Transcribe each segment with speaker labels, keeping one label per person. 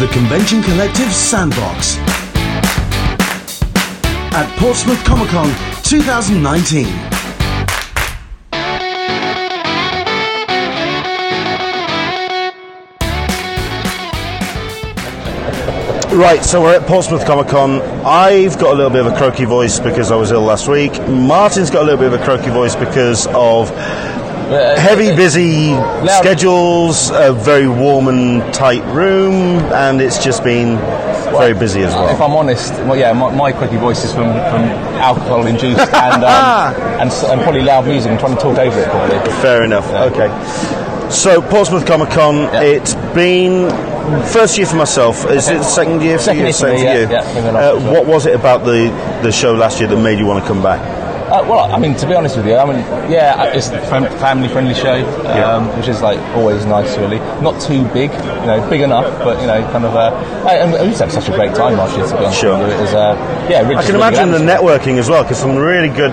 Speaker 1: The Convention Collective Sandbox at Portsmouth Comic Con 2019.
Speaker 2: Right, so we're at Portsmouth Comic Con. I've got a little bit of a croaky voice because I was ill last week. Martin's got a little bit of a croaky voice because of heavy, busy schedules, a very warm and tight room, and it's just been very busy as well.
Speaker 3: If I'm honest, well, yeah, my, my voice is from, from alcohol induced and, um, and and probably loud music and trying to talk over it probably.
Speaker 2: Fair enough. Okay. So Portsmouth Comic Con,
Speaker 3: Yeah.
Speaker 2: it's been first year for myself. Is it the second year for
Speaker 3: Second
Speaker 2: you?
Speaker 3: year for me, yeah,
Speaker 2: you.
Speaker 3: yeah,
Speaker 2: uh,
Speaker 3: well.
Speaker 2: what was it about the the show last year that made you want to come back?
Speaker 3: Uh, well, I mean, to be honest with you, I mean, yeah, it's a family-friendly show, um, which is like always nice, really. Not too big, you know, big enough, but you know, kind of. Uh, and we just had such a great time last year. To be honest
Speaker 2: Sure.
Speaker 3: with you, it was, uh, yeah,
Speaker 2: I
Speaker 3: just
Speaker 2: can
Speaker 3: really
Speaker 2: imagine the networking as well, because some really good.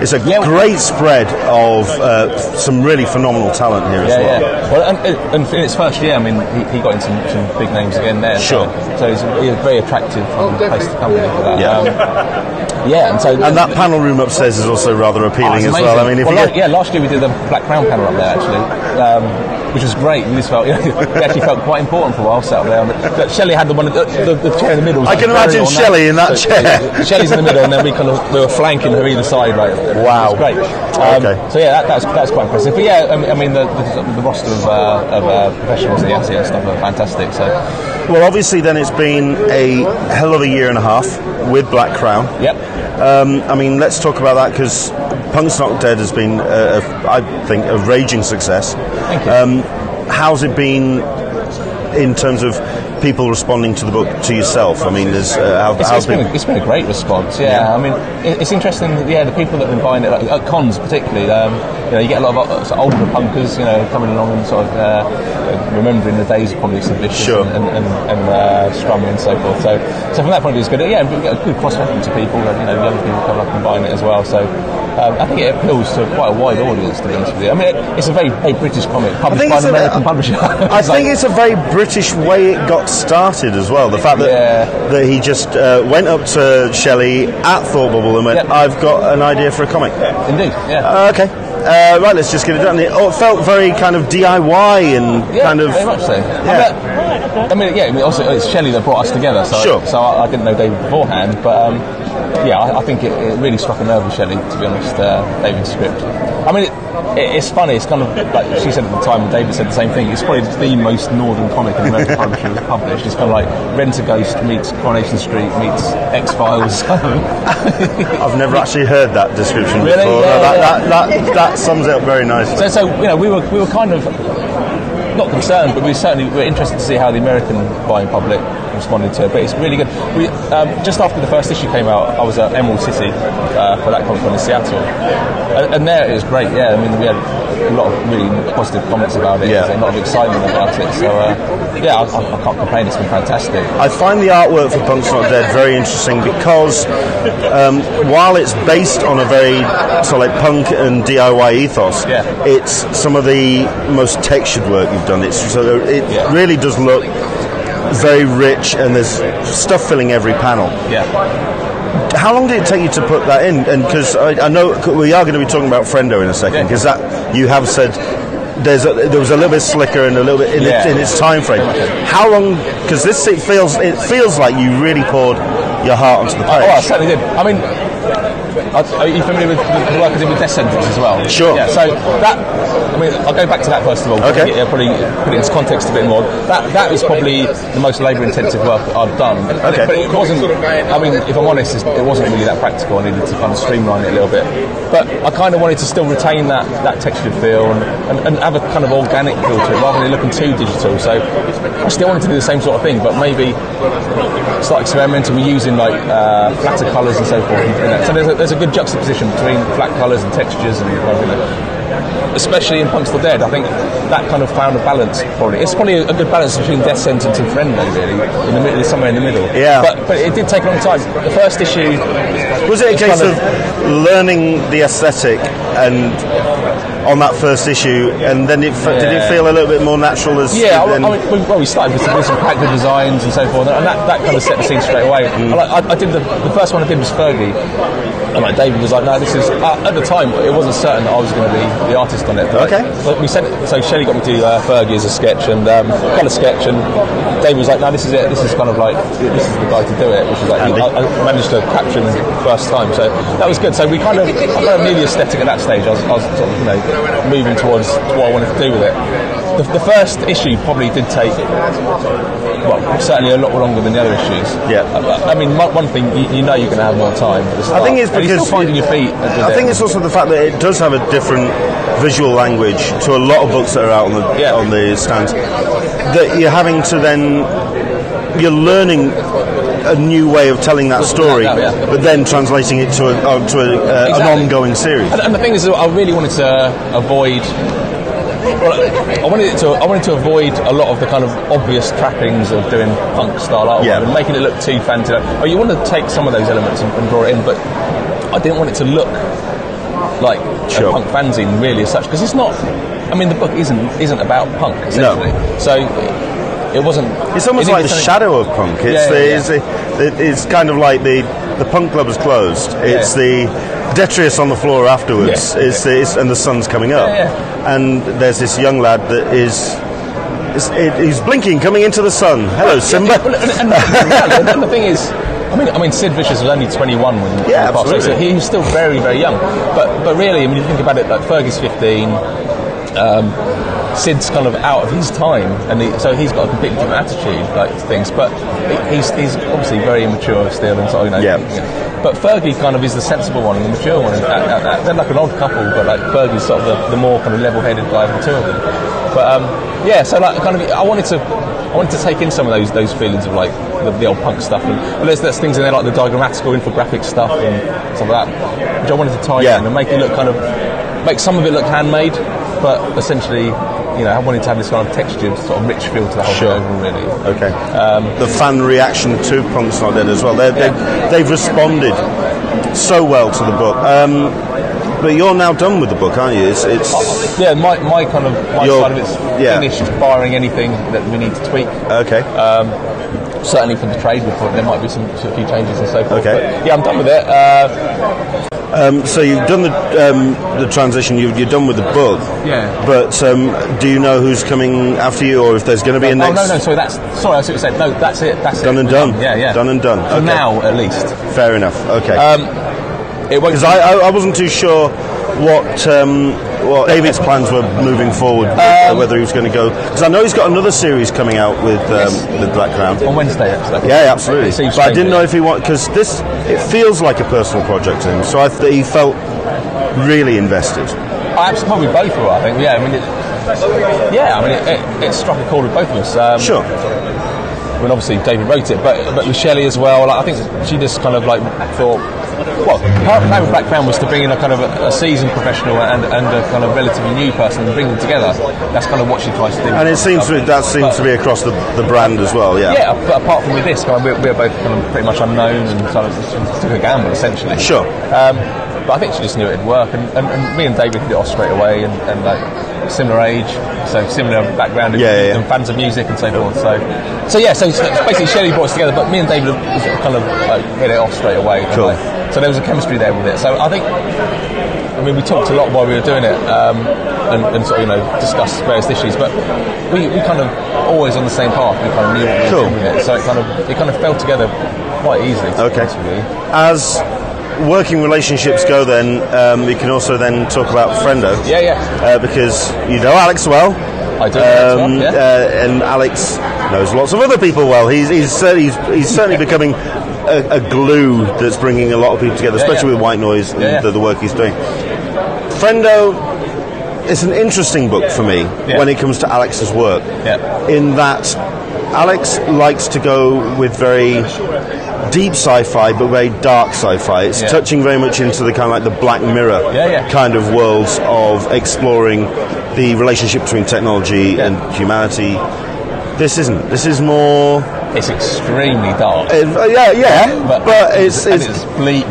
Speaker 2: It's a
Speaker 3: Yeah.
Speaker 2: great spread of uh, some really phenomenal talent here as
Speaker 3: Yeah,
Speaker 2: well.
Speaker 3: yeah. Well, and, and in its first year, I mean, he, he got in some, some big names again there.
Speaker 2: Sure.
Speaker 3: So, so it's a, very attractive um, place to come in for.
Speaker 2: Yeah.
Speaker 3: Um, yeah, and so
Speaker 2: And that panel room upstairs is also rather
Speaker 3: Oh,
Speaker 2: appealing
Speaker 3: it's
Speaker 2: as well. I mean, if
Speaker 3: well, like, yeah, last year we did the Black Crown panel up there actually, um, which was great. We just felt, you know, we actually felt quite important for a while sat up there. But Shelly had the one, the, the, the chair in the middle.
Speaker 2: I
Speaker 3: like,
Speaker 2: can imagine. Shelly in that
Speaker 3: So,
Speaker 2: chair.
Speaker 3: yeah, Shelly's in the middle, and then we kind of we were flanking her either side. Like,
Speaker 2: Wow.
Speaker 3: it was great. Um,
Speaker 2: Okay.
Speaker 3: So yeah, that, that's that's quite impressive. But yeah, I mean, I mean the, the, the roster of, uh, of uh, professionals in the ASEAN stuff are fantastic. So
Speaker 2: well, obviously, then it's been a hell of a year and a half with Black Crown.
Speaker 3: yep.
Speaker 2: Um, I mean, let's talk about that because Punk's Not Dead has been, a, I think, a raging success.
Speaker 3: Thank you.
Speaker 2: Um, how's it been in terms of people responding to the book to yourself? I mean, there's uh, how,
Speaker 3: It's, it's been, a, it's been a great response. Yeah, I mean, it, it's interesting. that, Yeah, the people that have been buying it, like, at cons particularly, um, you know, you get a lot of uh, sort of older punkers, you know, coming along and sort of uh, remembering the days of probably exhibition
Speaker 2: Sure.
Speaker 3: and, and, and uh, strumming and so forth. So, so from that point of view, it's good. Yeah, we get a good cross reference to people, and you know, the young people coming up and buying it as well. So. Um, I think it appeals to quite a wide audience, to be honest with you. I mean, it, it's a very, very British comic, published by an
Speaker 2: a-
Speaker 3: American publisher.
Speaker 2: I think
Speaker 3: like-
Speaker 2: it's a very British way it got started as well. The fact that
Speaker 3: Yeah.
Speaker 2: that he just uh, went up to Shelly at Thought Bubble and went,
Speaker 3: Yep.
Speaker 2: "I've got an idea for a comic."
Speaker 3: Indeed, yeah.
Speaker 2: Uh, okay, uh, right, let's just get it done. It felt very kind of DIY and
Speaker 3: Yeah,
Speaker 2: kind of
Speaker 3: very much so.
Speaker 2: Yeah.
Speaker 3: I mean, I mean, yeah. I mean, also it's Shelly that brought us together. So,
Speaker 2: Sure.
Speaker 3: so I, I didn't know David beforehand, but um, yeah, I, I think it, it really struck a nerve with Shelly. To be honest, uh, David's script. I mean, it, it, it's funny. It's kind of like she said at the time, and David said the same thing. It's probably the most northern comic an American publisher has published. It's kind of like Rentaghost meets Coronation Street meets X Files.
Speaker 2: I've never actually heard that description
Speaker 3: Really?
Speaker 2: before.
Speaker 3: Yeah,
Speaker 2: no, that,
Speaker 3: yeah.
Speaker 2: That, that, that sums it up very nicely.
Speaker 3: So, so you know, we were we were kind of not concerned, but we certainly were interested to see how the American buying public responded to it. But it's really good. We, um, just after the first issue came out, I was at Emerald City uh, for that Comic Con in Seattle, and, and there it was great. Yeah, I mean, we had a lot of really positive comments about it,
Speaker 2: Yeah.
Speaker 3: a lot of excitement about it. So uh, yeah, I, I, I can't complain. It's been fantastic.
Speaker 2: I find the artwork for Punk's Not Dead very interesting because um, while it's based on a very sort of like punk and DIY ethos,
Speaker 3: Yeah.
Speaker 2: it's some of the most textured work you've done. It's so it
Speaker 3: Yeah.
Speaker 2: really does look very rich, and there's stuff filling every panel.
Speaker 3: Yeah.
Speaker 2: How long did it take you to put that in? And because I, I know we are going to be talking about Friendo in a second,
Speaker 3: Yeah.
Speaker 2: because that you have said there's a, there was a little bit slicker and a little bit in,
Speaker 3: Yeah.
Speaker 2: its, in its time frame. How long? Because this it feels it feels like you really poured your heart onto the page.
Speaker 3: Oh, I certainly did. I mean, are you familiar with the work I did with Death Sentence as well?
Speaker 2: Sure.
Speaker 3: Yeah, so that, I mean, I'll go back to that first of all.
Speaker 2: Okay.
Speaker 3: Yeah, probably put it into context a bit more. That that was probably the most labour intensive work I've done.
Speaker 2: Okay.
Speaker 3: But it wasn't, I mean, if I'm honest, it wasn't really that practical. I needed to kind of streamline it a little bit. But I kind of wanted to still retain that, that textured feel and, and, and have a kind of organic feel to it rather than looking too digital. So I still wanted to do the same sort of thing, but maybe start experimenting with using like uh, flatter colours and so forth. And that. So there's a, there's a good juxtaposition between flat colours and textures and you know, especially in Punk's Not Dead. I think that kind of found a balance. Probably it's probably a good balance between Death Sentence and Friendo, really, in the middle, somewhere in the middle.
Speaker 2: Yeah.
Speaker 3: But but it did take a long time. The first issue
Speaker 2: Was it a case of learning the aesthetic and on that first issue, and then it f- did it feel a little bit more natural as
Speaker 3: Yeah, I, mean, we, well, we started with some, with some character designs and so forth, and that, that kind of set the scene straight away.
Speaker 2: Mm.
Speaker 3: I, I did the, the first one I did was Fergie, and like David was like, "No, this is." Uh, at the time, it wasn't certain that I was going to be the artist on it. But
Speaker 2: Okay.
Speaker 3: But we sent it, so Shelly got me to do uh, Fergie as a sketch and um, colour sketch, and David was like, "No, this is it. This is kind of like this is the guy to do it." Which was like, I, I managed to capture him the first time, so that was good. So we kind of, I kind of knew the aesthetic at that stage. I was, I was sort of, you know, moving towards what I wanted to do with it. The, the first issue probably did take, well, certainly a lot longer than the other issues.
Speaker 2: Yeah.
Speaker 3: I, I mean, one thing you, you know you're going to have more time.
Speaker 2: I think it's because
Speaker 3: finding your feet.
Speaker 2: I think it's also the fact that it does have a different visual language to a lot of books that are out on the
Speaker 3: Yeah.
Speaker 2: on the stands. That you're having to then you're learning a new way of telling that story,
Speaker 3: Yeah, yeah.
Speaker 2: but then translating it to a, uh, to a, uh, an ongoing series.
Speaker 3: And, and the thing is, I really wanted to avoid. Well, I wanted it to. I wanted to avoid a lot of the kind of obvious trappings of doing punk style artwork
Speaker 2: Yeah.
Speaker 3: and making it look too fancy. Like, oh, you want to take some of those elements and, and draw it in, but I didn't want it to look like
Speaker 2: Sure.
Speaker 3: a punk fanzine really as such because it's not. I mean, the book isn't isn't about punk essentially. So it wasn't.
Speaker 2: It's almost
Speaker 3: it
Speaker 2: like the
Speaker 3: something-
Speaker 2: shadow of punk. It's,
Speaker 3: Yeah,
Speaker 2: the,
Speaker 3: yeah,
Speaker 2: it's, the, it's kind of like the the punk club is closed. It's the detritus on the floor afterwards.
Speaker 3: Yeah.
Speaker 2: It's, it's and the sun's coming up.
Speaker 3: Yeah,
Speaker 2: And there's this young lad that is. it, he's blinking, coming into the sun. Hello, Simba.
Speaker 3: Yeah, well, and, and, and, the thing is, I mean, I mean, Sid Vicious was only 21 when, when
Speaker 2: Yeah,
Speaker 3: he passed away, so
Speaker 2: absolutely.
Speaker 3: he was still very, very young. But but really, when you think about it, like Fergie's 15, um, Sid's kind of out of his time, and he, so he's got a completely different attitude like things. But he's, he's obviously very immature still, and so you know.
Speaker 2: Yeah.
Speaker 3: But Fergie kind of is the sensible one and the mature one. They're like an old couple, but like Fergie's sort of the, the more kind of level-headed guy of the two of them. But um, yeah, so like kind of, I wanted to, I wanted to take in some of those those feelings of like the, the old punk stuff. And well, there's, there's things in there like the diagrammatical infographic stuff and stuff like that, which I wanted to tie
Speaker 2: Yeah.
Speaker 3: in and make it look kind of, make some of it look handmade, but essentially, you know, I wanted to have this kind of textured, sort of rich feel to the whole
Speaker 2: Sure.
Speaker 3: really.
Speaker 2: Okay. the fan reaction to Punk's Not Dead as well. They're,
Speaker 3: Yeah.
Speaker 2: they've, responded so well to the book. Um, but you're now done with the book, aren't you? It's, it's
Speaker 3: Yeah, my, my kind of my side of it's
Speaker 2: yeah.
Speaker 3: finished, barring anything that we need to tweak.
Speaker 2: okay.
Speaker 3: certainly for the trade report, there might be some, some few changes and so forth.
Speaker 2: Okay.
Speaker 3: But yeah, I'm done with it. Uh,
Speaker 2: Um, so you've done the um, the transition. You, you're done with the book.
Speaker 3: Yeah.
Speaker 2: But um, do you know who's coming after you, or if there's going to be a next?
Speaker 3: oh no, no, sorry, that's sorry. I what you said. No, that's it. That's
Speaker 2: Done
Speaker 3: it.
Speaker 2: and
Speaker 3: We're
Speaker 2: done.
Speaker 3: Yeah, yeah.
Speaker 2: Done and done.
Speaker 3: For
Speaker 2: Okay.
Speaker 3: now, at least.
Speaker 2: Fair enough. Okay.
Speaker 3: It won't.
Speaker 2: Because I, I, I wasn't too sure what um, what David's plans were moving forward, uh, whether he was going to go. Because I know he's got another series coming out with um, with Black Crown.
Speaker 3: on Wednesday, actually.
Speaker 2: Yeah, absolutely. But I didn't know if he want because this it feels like a personal project to him. So I th- he felt really invested.
Speaker 3: I absolutely probably both were. I think. Yeah. I mean, it, yeah. I mean, it, it, it struck a chord with both of us. Um,
Speaker 2: Sure.
Speaker 3: I mean, obviously David wrote it, but but with Shelly as well. Like, I think she just kind of like thought. Well, part of the plan Black Crown was to bring in a kind of a, a seasoned professional and, and a kind of relatively new person and bring them together. That's kind of what she tries to do.
Speaker 2: And it seems to, that seems to be across the, the brand as well. Yeah.
Speaker 3: Yeah, but apart from with this, kind of, we're, we're both kind of pretty much unknown and kind of took a gamble essentially.
Speaker 2: Sure.
Speaker 3: Um, but I think she just knew it'd work, and, and, and me and David hit it off straight away, and, and like similar age, so similar background, and,
Speaker 2: Yeah, yeah, yeah.
Speaker 3: and fans of music and so forth. So, so yeah, so, so basically Shelly brought us together, but me and David kind of like hit it off straight away. and,
Speaker 2: Cool.
Speaker 3: like, so there was a chemistry there with it. So I think. I mean, we talked a lot while we were doing it, um, and, and sort of, you know, discussed various issues. But we, we kind of always on the same path. We kind of knew what we were
Speaker 2: Cool.
Speaker 3: doing it, so it kind of it kind of fell together quite easily. to
Speaker 2: Okay. As working relationships go, then um, we can also then talk about Friendo.
Speaker 3: Yeah, yeah.
Speaker 2: Uh, because you know Alex well.
Speaker 3: I do
Speaker 2: Um,
Speaker 3: well, yeah.
Speaker 2: uh, and Alex knows lots of other people well. He's he's certainly, he's, he's certainly becoming a, a glue that's bringing a lot of people together, especially
Speaker 3: yeah.
Speaker 2: with White Noise and
Speaker 3: Yeah, yeah.
Speaker 2: The, the work he's doing. Friendo is an interesting book for me
Speaker 3: Yeah.
Speaker 2: when it comes to Alex's work.
Speaker 3: Yeah.
Speaker 2: In that Alex likes to go with very deep sci-fi, but very dark sci-fi. It's
Speaker 3: Yeah.
Speaker 2: touching very much into the kind of like the Black Mirror
Speaker 3: Yeah, yeah.
Speaker 2: kind of worlds of exploring the relationship between technology and humanity. This isn't. This is more.
Speaker 3: It's extremely dark,
Speaker 2: Uh, yeah, yeah, but, it's,
Speaker 3: and
Speaker 2: it's,
Speaker 3: it's bleak.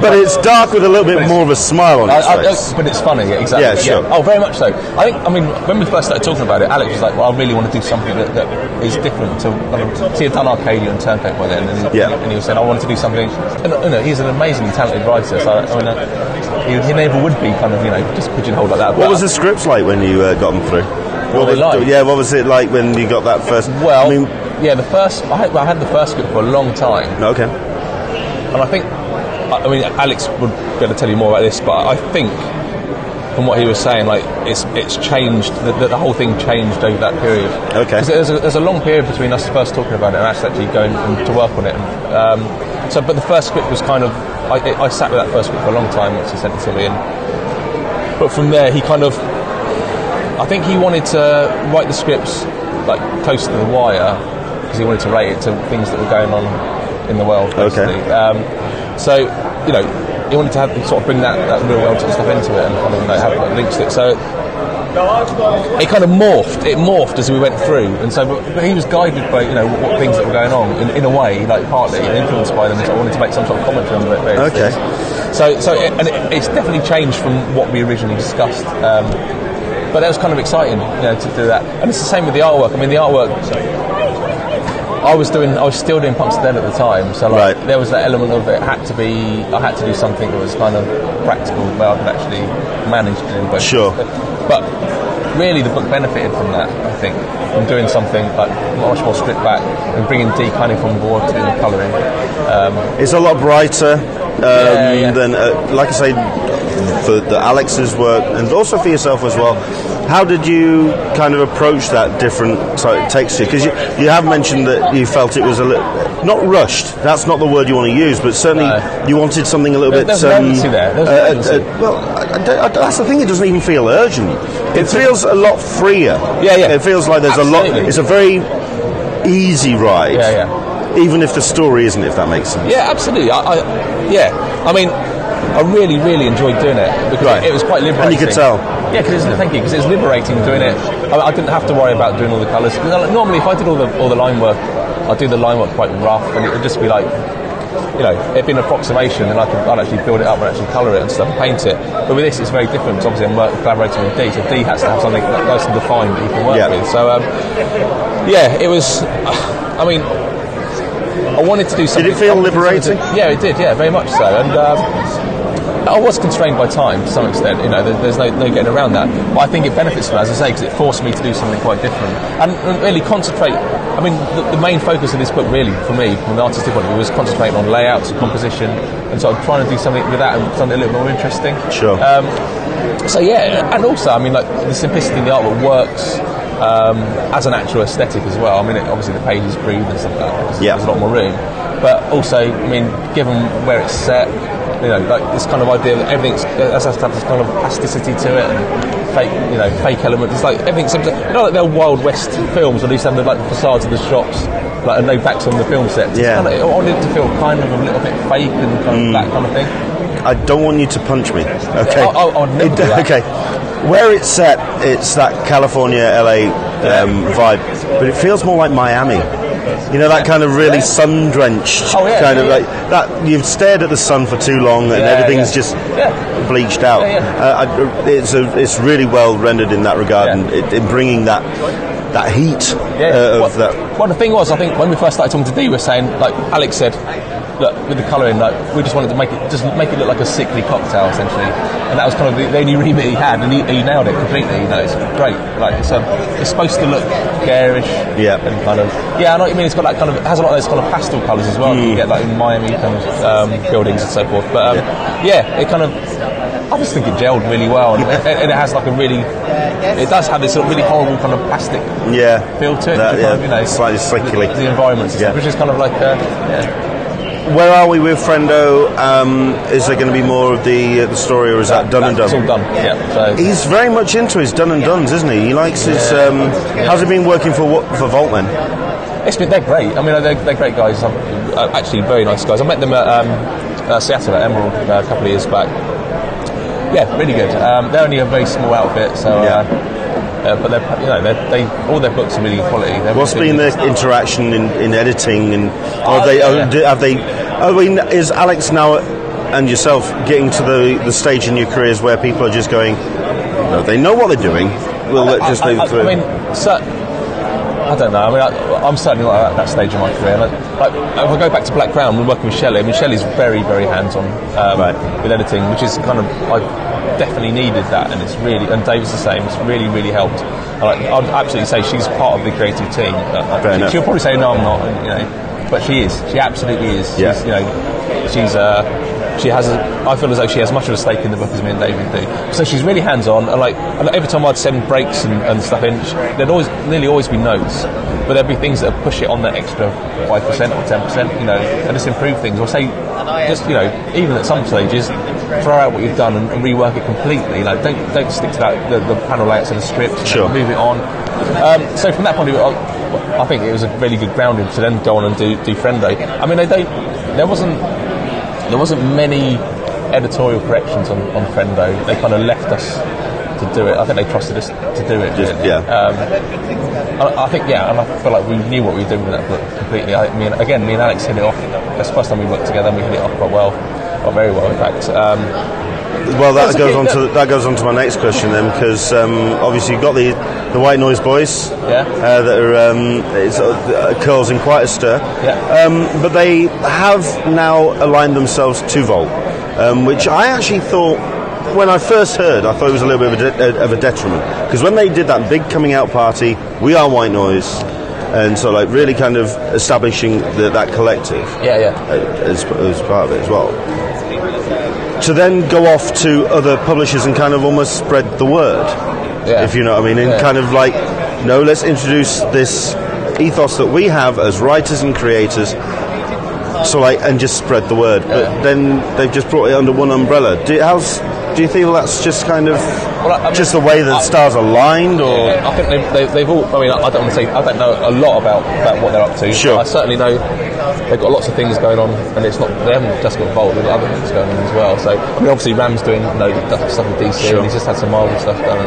Speaker 2: But it's dark with a little bit more of a smile on
Speaker 3: I,
Speaker 2: its
Speaker 3: I,
Speaker 2: face.
Speaker 3: but it's funny, yeah, exactly.
Speaker 2: Yeah, sure.
Speaker 3: Oh, very much so. I think. I mean, when we first started talking about it, Alex was like, "Well, I really want to do something that, that is different." To of, he had done Arcadia and Turncoat by then, and he,
Speaker 2: Yeah.
Speaker 3: and he was saying, "I wanted to do something." And, you know, he's an amazingly talented writer. So I mean, uh, he, he never would be kind of you know just pigeonholed like that.
Speaker 2: What
Speaker 3: But-
Speaker 2: was the scripts like when you uh, got them through?
Speaker 3: they
Speaker 2: was,
Speaker 3: like?
Speaker 2: Yeah, what was it like when you got that first?
Speaker 3: Well,
Speaker 2: I mean,
Speaker 3: yeah, the first I had, I had the first script for a long time,
Speaker 2: okay.
Speaker 3: and I think, I mean, Alex would be able to tell you more about this, but I think from what he was saying, like it's it's changed. The, the, whole thing changed over that period.
Speaker 2: Okay.
Speaker 3: There's a, there's a long period between us first talking about it and us actually going to work on it. And, um, so, but the first script was kind of I, I sat with that first script for a long time once he sent it to me, and but from there he kind of I think he wanted to write the scripts like close to the wire because he wanted to rate it to things that were going on in the world.
Speaker 2: Okay.
Speaker 3: Um, so you know, he wanted to have, sort of bring that, that real world stuff into it and kind of you know, have links to it. So it kind of morphed. It morphed as we went through, and so but, but he was guided by you know what, what things that were going on in, in a way, like partly influenced by them. So I wanted to make some sort of commentary on the various
Speaker 2: Okay.
Speaker 3: things. So so it, and it, it's definitely changed from what we originally discussed. Um, but that was kind of exciting, you know, to do that. And it's the same with the artwork. I mean, the artwork. I was doing, I was still doing Punk's Dead at the time, so like
Speaker 2: Right.
Speaker 3: there was that element of it had to be, I had to do something that was kind of practical, where I could actually manage to do both.
Speaker 2: Sure.
Speaker 3: But really, the book benefited from that. I think from doing something like much more stripped back and bringing Dee kind of on board to do the colouring.
Speaker 2: It's a lot brighter um,
Speaker 3: Yeah, yeah.
Speaker 2: than, uh, like I say, for the Alex's work and also for yourself as well. How did you kind of approach that different t- texture? Because you, you have mentioned that you felt it was a little not rushed. That's not the word you want to use, but certainly
Speaker 3: No.
Speaker 2: you wanted something a little
Speaker 3: There-
Speaker 2: bit. um,
Speaker 3: there's urgency there. There's
Speaker 2: uh,
Speaker 3: urgency.
Speaker 2: uh, well, I, I that's the thing. It doesn't even feel urgent. It feels a lot freer.
Speaker 3: Yeah, yeah.
Speaker 2: It feels like there's a lot. It's a very easy ride.
Speaker 3: Yeah, yeah.
Speaker 2: Even if the story isn't, if that makes sense.
Speaker 3: Yeah, absolutely. I, I, yeah, I mean, I really, really enjoyed doing it because
Speaker 2: Right.
Speaker 3: it was quite liberating.
Speaker 2: And you could tell.
Speaker 3: Yeah, because thank you, because it's liberating doing it. I, I didn't have to worry about doing all the colours. Because normally, if I did all the all the line work, I'd do the line work quite rough, and it would just be like, you know, it'd be an approximation, and I could I'd actually build it up and actually colour it and stuff, and paint it. But with this, it's very different. 'cause obviously, I'm work, collaborating with Dee, so Dee has to have something nice and defined that you can work
Speaker 2: Yeah.
Speaker 3: with. So, um, yeah, it was. I mean. I wanted to do something.
Speaker 2: Did it feel liberating?
Speaker 3: Yeah, it did. Yeah, very much so. And um, I was constrained by time to some extent. You know, there, there's no, no getting around that. But I think it benefits from, it, as I say, because it forced me to do something quite different and, and really concentrate. I mean, the, the main focus of this book, really, for me, from an artistic point of view, was concentrating on layouts and composition, and so I'm trying to do something with that and something a little more interesting.
Speaker 2: Sure.
Speaker 3: Um, so yeah, and also, I mean, like the simplicity in the artwork works um, as an actual aesthetic as well. I mean, it, obviously the pages breathe and stuff like that.
Speaker 2: Yeah.
Speaker 3: There's a lot more room, but also, I mean, given where it's set, you know, like this kind of idea that everything's has to have this kind of plasticity to it and fake, you know, fake elements. It's like everything seems, to, you know, like they're Wild West films where they used to have the, like the facades of the shops, like and no backs on the film sets.
Speaker 2: Yeah.
Speaker 3: Kind of, I wanted it to feel kind of a little bit fake and kind of that kind of thing.
Speaker 2: I don't want you to punch me. Okay.
Speaker 3: Do that.
Speaker 2: Okay. Where it's set, it's that California, LA um, vibe, but it feels more like Miami. You know that kind of really
Speaker 3: Yeah.
Speaker 2: sun-drenched
Speaker 3: Oh, yeah,
Speaker 2: kind of
Speaker 3: yeah,
Speaker 2: like that. You've stared at the sun for too long, and
Speaker 3: Yeah,
Speaker 2: everything's just bleached out. Uh, I, it's a, it's really well rendered in that regard, and it, in bringing that that heat uh,
Speaker 3: well,
Speaker 2: of that.
Speaker 3: well, the thing was, I think when we first started talking to Dee, we were saying, like Alex said, look with the colouring, like we just wanted to make it just make it look like a sickly cocktail essentially, and that was kind of the, the only remit he had, and he, he nailed it completely. You know, it's great. Like it's, um, it's supposed to look garish,
Speaker 2: Yeah.
Speaker 3: and kind of yeah. I know what you mean. It's got that kind of it has a lot of those kind of pastel colours as well. that You
Speaker 2: Mm.
Speaker 3: get like in Miami kind of um, buildings and so forth. But um, yeah. it kind of. I just think it gelled really well, and, and, it has like a really, it does have this sort of really horrible kind of plastic
Speaker 2: Yeah,
Speaker 3: feel to it.
Speaker 2: That, yeah,
Speaker 3: kind of, you know,
Speaker 2: slightly slickly.
Speaker 3: the, the environments, and
Speaker 2: Yeah.
Speaker 3: which is kind of like, uh, yeah.
Speaker 2: Where are we with Friendo? Um, is there going to be more of the uh, the story, or is that, done and done?
Speaker 3: all done. Yeah. So
Speaker 2: He's very much into his done and dones, isn't he? He likes his. Um, How's it been working for for Voltman?
Speaker 3: it's been they're great. I mean, they're, they're great guys. I'm, uh, actually, very nice guys. I met them at um, uh, Seattle at Emerald uh, a couple of years back. Yeah, really good. Um, they're only a very small outfit, so.
Speaker 2: Yeah.
Speaker 3: Uh, but they're, you know, they're, they all their books are really quality. They're
Speaker 2: What's
Speaker 3: really
Speaker 2: been the interaction in, in editing and are
Speaker 3: Oh,
Speaker 2: they
Speaker 3: yeah,
Speaker 2: oh,
Speaker 3: yeah.
Speaker 2: do- have they? I mean, is Alex now and yourself getting to the, the stage in your careers where people are just going, no, they know what they're doing. We'll let, just leave it through.
Speaker 3: I mean, cer- I don't know. I mean, I, I'm certainly not at that stage of my career. Like, like, if I go back to Black Crown, we're working with Shelly. I mean, Shelly's very, very hands-on um,
Speaker 2: Right.
Speaker 3: with editing, which is kind of I definitely needed that, and it's really and David's the same. It's really, really helped. Like, I'd absolutely say she's part of the creative team. Uh, she, she'll probably say no, I'm not. And, you know, but she is. She absolutely is.
Speaker 2: Yeah.
Speaker 3: She's, you know, she's. Uh, she has. A, I feel as though she has as much of a stake in the book as me and David do. So she's really hands-on, and like and every time I'd send breaks and, and stuff in, there'd always nearly always be notes, but there'd be things that would push it on that extra five percent or ten percent, you know, and just improve things. Or say, just you know, even at some stages, throw out what you've done and, and rework it completely. Like don't don't stick to that the, the panel layouts and the script.
Speaker 2: Sure.
Speaker 3: move it on. Um, so from that point of view, I, I think it was a really good grounding to then go on and do do Friendo. I mean, they don't. There wasn't there wasn't many editorial corrections on, on Friendo. They kind of left us to do it. I think they trusted us to do it.
Speaker 2: Just-
Speaker 3: really.
Speaker 2: yeah.
Speaker 3: Um, I, I think yeah, and I feel like we knew what we were doing with that book completely. I mean, again, me and Alex hit it off. That's the first time we worked together, and we hit it off quite well, or very well, in fact. Um,
Speaker 2: Well, that goes on to that goes on to my next question then, because um, obviously you've got the the White Noise Boys,
Speaker 3: Yeah.
Speaker 2: uh, that are um, uh, curls in quite a stir,
Speaker 3: Yeah.
Speaker 2: um, but they have now aligned themselves to Vault, um, which I actually thought. When I first heard, I thought it was a little bit of a, de- of a detriment because when they did that big coming out party, we are White Noise, and so like really kind of establishing the, that collective
Speaker 3: yeah, yeah.
Speaker 2: uh, as, as part of it as well. To then go off to other publishers and kind of almost spread the word,
Speaker 3: Yeah.
Speaker 2: if you know what I mean, and
Speaker 3: Yeah.
Speaker 2: kind of like, no, let's introduce this ethos that we have as writers and creators. So like, and just spread the word. But then they've just brought it under one umbrella. Do you, how's, do you feel that's just kind of
Speaker 3: Well, I- mean,
Speaker 2: just the way that
Speaker 3: I-
Speaker 2: stars aligned, or
Speaker 3: I think they've, they, they've all. I mean, I don't want to say I don't know a lot about, about what they're up to.
Speaker 2: Sure.
Speaker 3: I certainly know they've got lots of things going on, and it's not they haven't just got involved with other things going on as well. So I mean, obviously Ram's doing you know stuff stuff with DC,
Speaker 2: Sure.
Speaker 3: and he's just had some Marvel stuff done.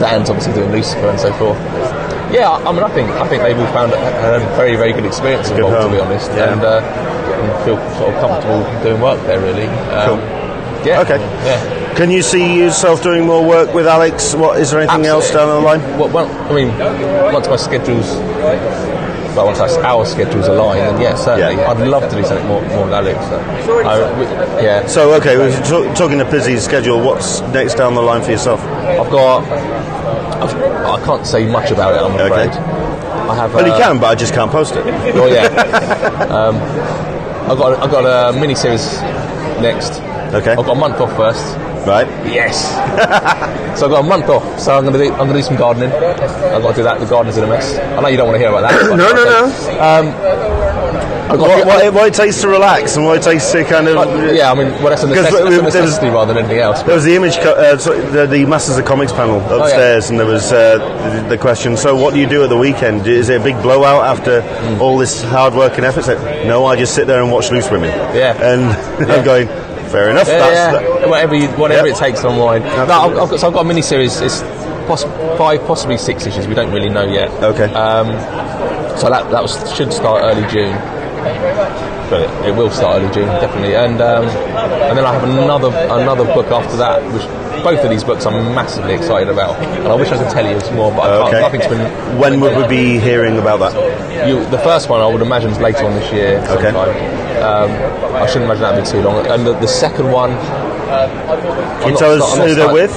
Speaker 3: And Dan's obviously doing Lucifer and so forth. Yeah, I mean, I think I think they've all found a, very very good experience
Speaker 2: Good
Speaker 3: involved, to be honest,
Speaker 2: Yeah.
Speaker 3: and, uh, and feel sort of comfortable doing work there. Really. Um,
Speaker 2: Cool.
Speaker 3: Yeah.
Speaker 2: Okay.
Speaker 3: Yeah.
Speaker 2: can you see yourself doing more work with Alex? What is there anything else down the line?
Speaker 3: Well, well, I mean, once my schedules, well, once that's our schedules align, then yeah, certainly.
Speaker 2: Yeah.
Speaker 3: I'd love to do something more, more with Alex. So. I, we, yeah,
Speaker 2: So okay, we're talk, talking a busy schedule. What's next down the line for yourself?
Speaker 3: I've got. I've, I can't say much about it. I'm
Speaker 2: Okay.
Speaker 3: afraid. I have.
Speaker 2: Well, you
Speaker 3: uh,
Speaker 2: can, but I just can't post it.
Speaker 3: Oh yeah. um, I've got. I've got a mini series next.
Speaker 2: Okay.
Speaker 3: I've got a month off first.
Speaker 2: Right.
Speaker 3: Yes. so I've got a month off. So I'm going to do. I'm going to do some gardening. I've got to do that. The garden's in a mess. I know you don't want to hear about that. but-
Speaker 2: No, no, no.
Speaker 3: Um, I've got a
Speaker 2: What, what, it- what it takes to relax and what it takes to kind of.
Speaker 3: Uh, yeah, I mean, well, that's a,
Speaker 2: Because
Speaker 3: necess- that's
Speaker 2: we-
Speaker 3: a necessity rather than anything else.
Speaker 2: There was the image, co- uh, so the, the Masters of Comics panel
Speaker 3: Oh,
Speaker 2: upstairs, and there was uh, the, the question. So, what do you do at the weekend? Is it a big blowout after
Speaker 3: Hmm.
Speaker 2: all this hard work and effort? Like, no, I just sit there and watch loose women.
Speaker 3: Yeah.
Speaker 2: and
Speaker 3: Yeah.
Speaker 2: I'm going, fair enough.
Speaker 3: Yeah,
Speaker 2: that's
Speaker 3: yeah. whatever, you, whatever
Speaker 2: Yep.
Speaker 3: it takes to unwind. No, I've, I've got, so I've got a mini series. It's poss- five, possibly six issues. We don't really know yet.
Speaker 2: Okay.
Speaker 3: Um, so that that was, should start early June. But it, it will start early June, definitely. And um, and then I have another another book after that, which both of these books I'm massively excited about. And I wish I could tell you more, but I can't.
Speaker 2: Okay.
Speaker 3: Nothing's been.
Speaker 2: when would we be hearing about that?
Speaker 3: You, the first one I would imagine is later on this year.
Speaker 2: Okay.
Speaker 3: Um, I shouldn't imagine that'd be too long. And the, the second one.
Speaker 2: Can you tell us who they're with?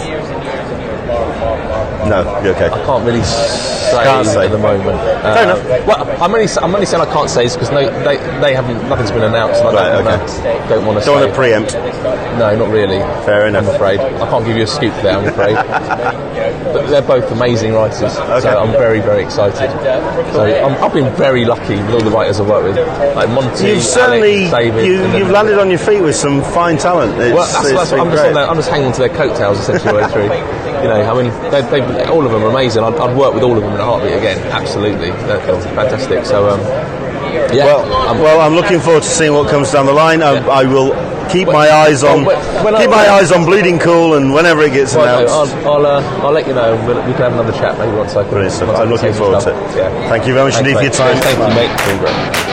Speaker 2: No, you're okay.
Speaker 3: I can't really say,
Speaker 2: Can't say.
Speaker 3: at the moment. Uh,
Speaker 2: Fair enough.
Speaker 3: Well, I'm only I'm only saying I can't say this because no, they they haven't nothing's been announced. And I
Speaker 2: Right,
Speaker 3: don't,
Speaker 2: okay.
Speaker 3: wanna, don't want to
Speaker 2: Don't want to preempt.
Speaker 3: no, not really.
Speaker 2: Fair enough.
Speaker 3: I'm afraid I can't give you a scoop there. I'm afraid. but they're both amazing writers,
Speaker 2: Okay.
Speaker 3: so I'm very very excited. So I'm, I've been very lucky with all the writers I've worked with, like Monty,
Speaker 2: You've certainly
Speaker 3: Alex, David.
Speaker 2: You, you've landed on your feet with some fine talent. It's,
Speaker 3: Well, that's,
Speaker 2: it's
Speaker 3: that's,
Speaker 2: been
Speaker 3: I'm, just on their, I'm just hanging on to their coattails essentially all the way through. You know, I mean, they, they, all of them are amazing. I'd, I'd work with all of them in a heartbeat again. Absolutely, they're, fantastic. So, um, yeah.
Speaker 2: Well,
Speaker 3: um,
Speaker 2: well, I'm looking forward to seeing what comes down the line. I,
Speaker 3: Yeah.
Speaker 2: I will keep my eyes on
Speaker 3: well, when- when I-
Speaker 2: keep my eyes on Bleeding Cool, and whenever it gets
Speaker 3: well, no,
Speaker 2: announced.
Speaker 3: I'll, I'll, uh, I'll let you know. We'll, we can have another chat maybe once I can.
Speaker 2: Brilliant stuff. I'm looking forward to it.
Speaker 3: Yeah.
Speaker 2: Thank you very much
Speaker 3: Thanks,
Speaker 2: indeed for your time.
Speaker 3: Thank you, mate. It's been great.